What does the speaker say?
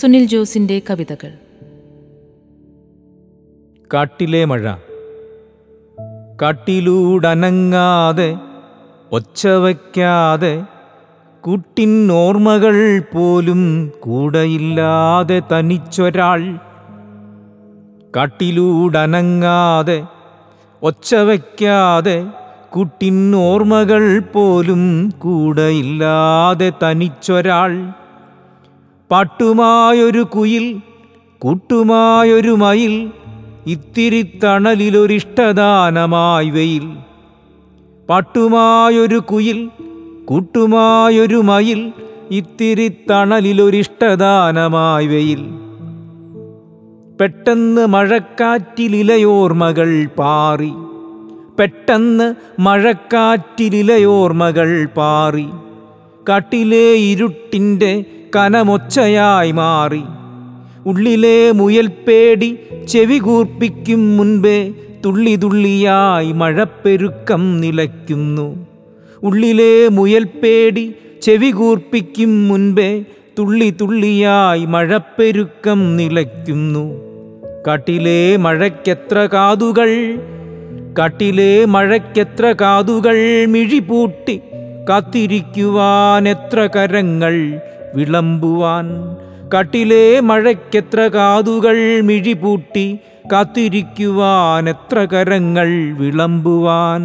സുനിൽ ജോസിന്റെ കവിതകൾ. കാട്ടിലെ മഴ. കാട്ടിലൂടനങ്ങാതെ ഒച്ച വയ്ക്കാതെ കുട്ടിൻ ഓർമ്മകൾ പോലും കൂടെയില്ലാതെ തനിച്ചൊരാൾ. കാട്ടിലൂടനങ്ങാതെ ഒച്ച വയ്ക്കാതെ കുട്ടിൻ ഓർമ്മകൾ പോലും കൂടെയില്ലാതെ തനിച്ചൊരാൾ. പാട്ടുമായൊരു കുയിൽ കൂട്ടുമായൊരു മയിൽ ഇത്തിരി തണലിലൊരിഷ്ടദാനമായി വെയിൽ. പാട്ടുമായൊരു കുയിൽ കൂട്ടുമായൊരു മയിൽ ഇത്തിരി തണലിലൊരിഷ്ടദാനമായി വെയിൽ. പെട്ടെന്ന് മഴക്കാറ്റിലിലയോർമകൾ പാറി. പെട്ടെന്ന് മഴക്കാറ്റിലിലയോർമകൾ പാറി. കാട്ടിലെ ഇരുട്ടിന്റെ കനമൊച്ചയായി മാറി. ഉള്ളിലെ മുയൽപ്പേടി ചെവി കൂർപ്പിക്കും മുൻപേ തുള്ളി തുള്ളിയായി മഴപ്പെരുക്കം നിലയ്ക്കുന്നു. ഉള്ളിലെ മുയൽപ്പേടി ചെവി കൂർപ്പിക്കും മുൻപേ തുള്ളി തുള്ളിയായി മഴപ്പെരുക്കം നിലയ്ക്കുന്നു. കാട്ടിലെ മഴയ്ക്കെത്ര കാതുകൾ കാട്ടിലെ മഴയ്ക്കെത്ര കാതുകൾ മിഴിപൂട്ടി കാത്തിരിക്കുവാൻ എത്ര കരങ്ങൾ വിളമ്പുവാൻ. കട്ടിലെ മഴയ്ക്കെത്ര കാതുകൾ മിഴിപൂട്ടി കാത്തിരിക്കുവാൻ എത്ര കരങ്ങൾ വിളമ്പുവാൻ.